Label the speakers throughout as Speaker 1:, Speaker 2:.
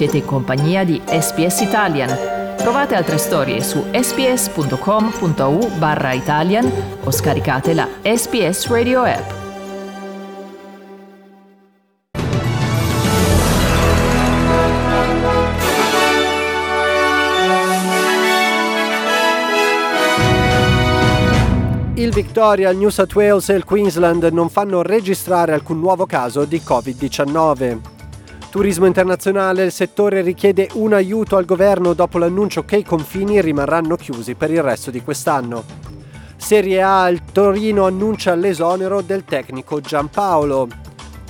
Speaker 1: Siete in compagnia di SPS Italian. Trovate altre storie su sps.com.au barra Italian o scaricate la SPS Radio app.
Speaker 2: Il Victoria, il New South Wales e il Queensland non fanno registrare alcun nuovo caso di Covid-19. Turismo internazionale, il settore richiede un aiuto al governo dopo l'annuncio che i confini rimarranno chiusi per il resto di quest'anno. Serie A, il Torino annuncia l'esonero del tecnico Giampaolo.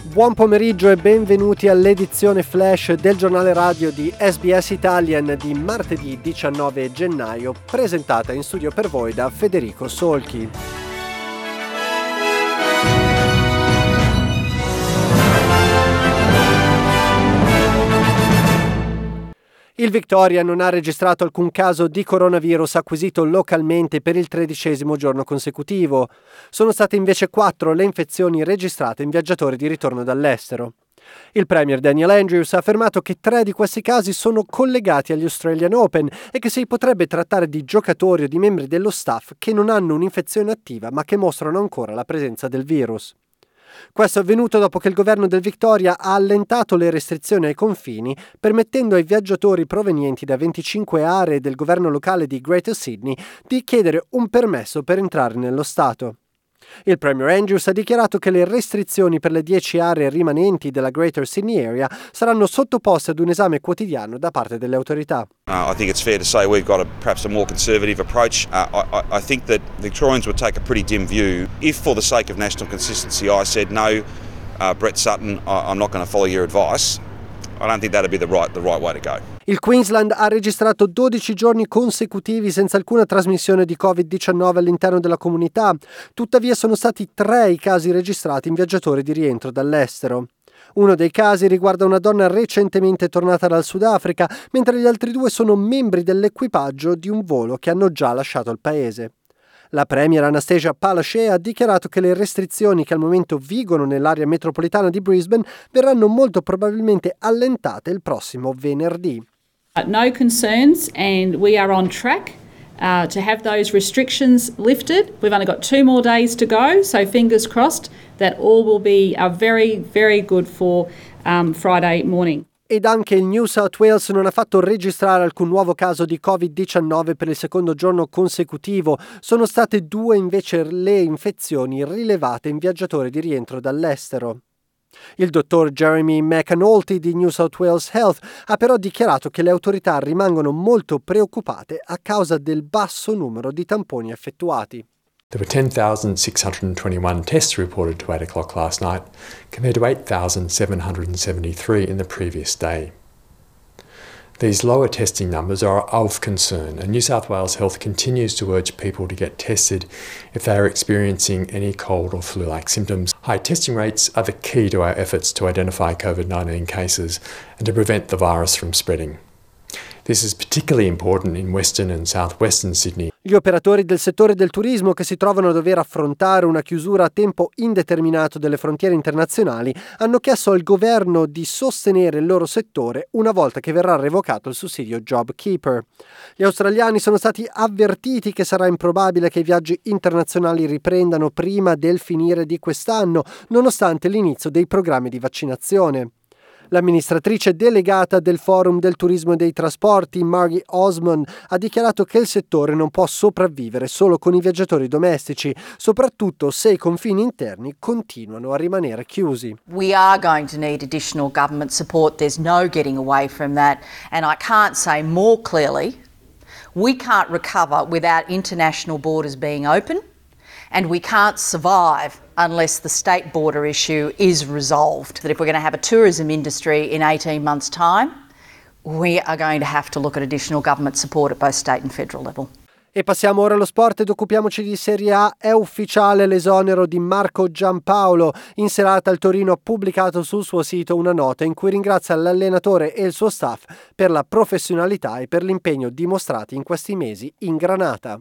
Speaker 2: Buon pomeriggio e benvenuti all'edizione flash del giornale radio di SBS Italian di martedì 19 gennaio, presentata in studio per voi da Federico Solchi. Il Victoria non ha registrato alcun caso di coronavirus acquisito localmente per il tredicesimo giorno consecutivo. Sono state invece quattro le infezioni registrate in viaggiatori di ritorno dall'estero. Il Premier Daniel Andrews ha affermato che tre di questi casi sono collegati agli Australian Open e che si potrebbe trattare di giocatori o di membri dello staff che non hanno un'infezione attiva ma che mostrano ancora la presenza del virus. Questo è avvenuto dopo che il governo del Victoria ha allentato le restrizioni ai confini, permettendo ai viaggiatori provenienti da 25 aree del governo locale di Greater Sydney di chiedere un permesso per entrare nello Stato. Il Premier Andrews ha dichiarato che le restrizioni per le 10 aree rimanenti della Greater Sydney Area saranno sottoposte ad un esame quotidiano da parte delle autorità.
Speaker 3: Uh, I think it's fair to say we've got a, perhaps a more conservative approach. Uh, I, I, think that Victorians would take a pretty dim view if, for the sake of national consistency, I said no, uh, Brett Sutton, I, I'm not going to follow your advice. I don't think that'd be the right, the right way to go.
Speaker 2: Il Queensland ha registrato 12 giorni consecutivi senza alcuna trasmissione di Covid-19 all'interno della comunità, tuttavia sono stati tre i casi registrati in viaggiatori di rientro dall'estero. Uno dei casi riguarda una donna recentemente tornata dal Sudafrica, mentre gli altri due sono membri dell'equipaggio di un volo che hanno già lasciato il paese. La Premier Anastasia Palaszczuk ha dichiarato che le restrizioni che al momento vigono nell'area metropolitana di Brisbane verranno molto probabilmente allentate il prossimo venerdì.
Speaker 4: No concerns and we are on track uh, to have those restrictions lifted. We've only got two more days to go, so fingers crossed that all will be uh, very, very good for um, Friday morning
Speaker 2: ed anche il New South Wales non ha fatto registrare alcun nuovo caso di Covid-19 per il secondo giorno consecutivo. Sono state due invece le infezioni rilevate in viaggiatori di rientro dall'estero. Il dottor Jeremy McAnulty di New South Wales Health ha però dichiarato che le autorità rimangono molto preoccupate a causa del basso numero di tamponi effettuati.
Speaker 5: There were 10,621 tests reported to 8 o'clock last night, compared to 8,773 in the previous day. These lower testing numbers are of concern, and New South Wales Health continues to urge people to get tested if they are experiencing any cold or flu like symptoms. High testing rates are the key to our efforts to identify COVID 19 cases and to prevent the virus from spreading. This is particularly important in Western and Southwestern Sydney.
Speaker 2: Gli operatori del settore del turismo che si trovano a dover affrontare una chiusura a tempo indeterminato delle frontiere internazionali hanno chiesto al governo di sostenere il loro settore una volta che verrà revocato il sussidio JobKeeper. Gli australiani sono stati avvertiti che sarà improbabile che i viaggi internazionali riprendano prima del finire di quest'anno, nonostante l'inizio dei programmi di vaccinazione. L'amministratrice delegata del Forum del Turismo e dei Trasporti, Margie Osmond, ha dichiarato che il settore non può sopravvivere solo con i viaggiatori domestici, soprattutto se i confini interni continuano a rimanere chiusi.
Speaker 6: We are going to need additional government support. There's no getting away from that. And I can't say more clearly, we can't recover without international borders being open. And we can't survive unless the state border issue is resolved. That if we're going to have a tourism industry in 18 months' time, we are going to have to look at additional government support at both state and federal level.
Speaker 2: E passiamo ora allo sport ed occupiamoci di Serie A. È ufficiale l'esonero di Marco Giampaolo. In serata il Torino ha pubblicato sul suo sito una nota in cui ringrazia l'allenatore e il suo staff per la professionalità e per l'impegno dimostrati in questi mesi in Granata.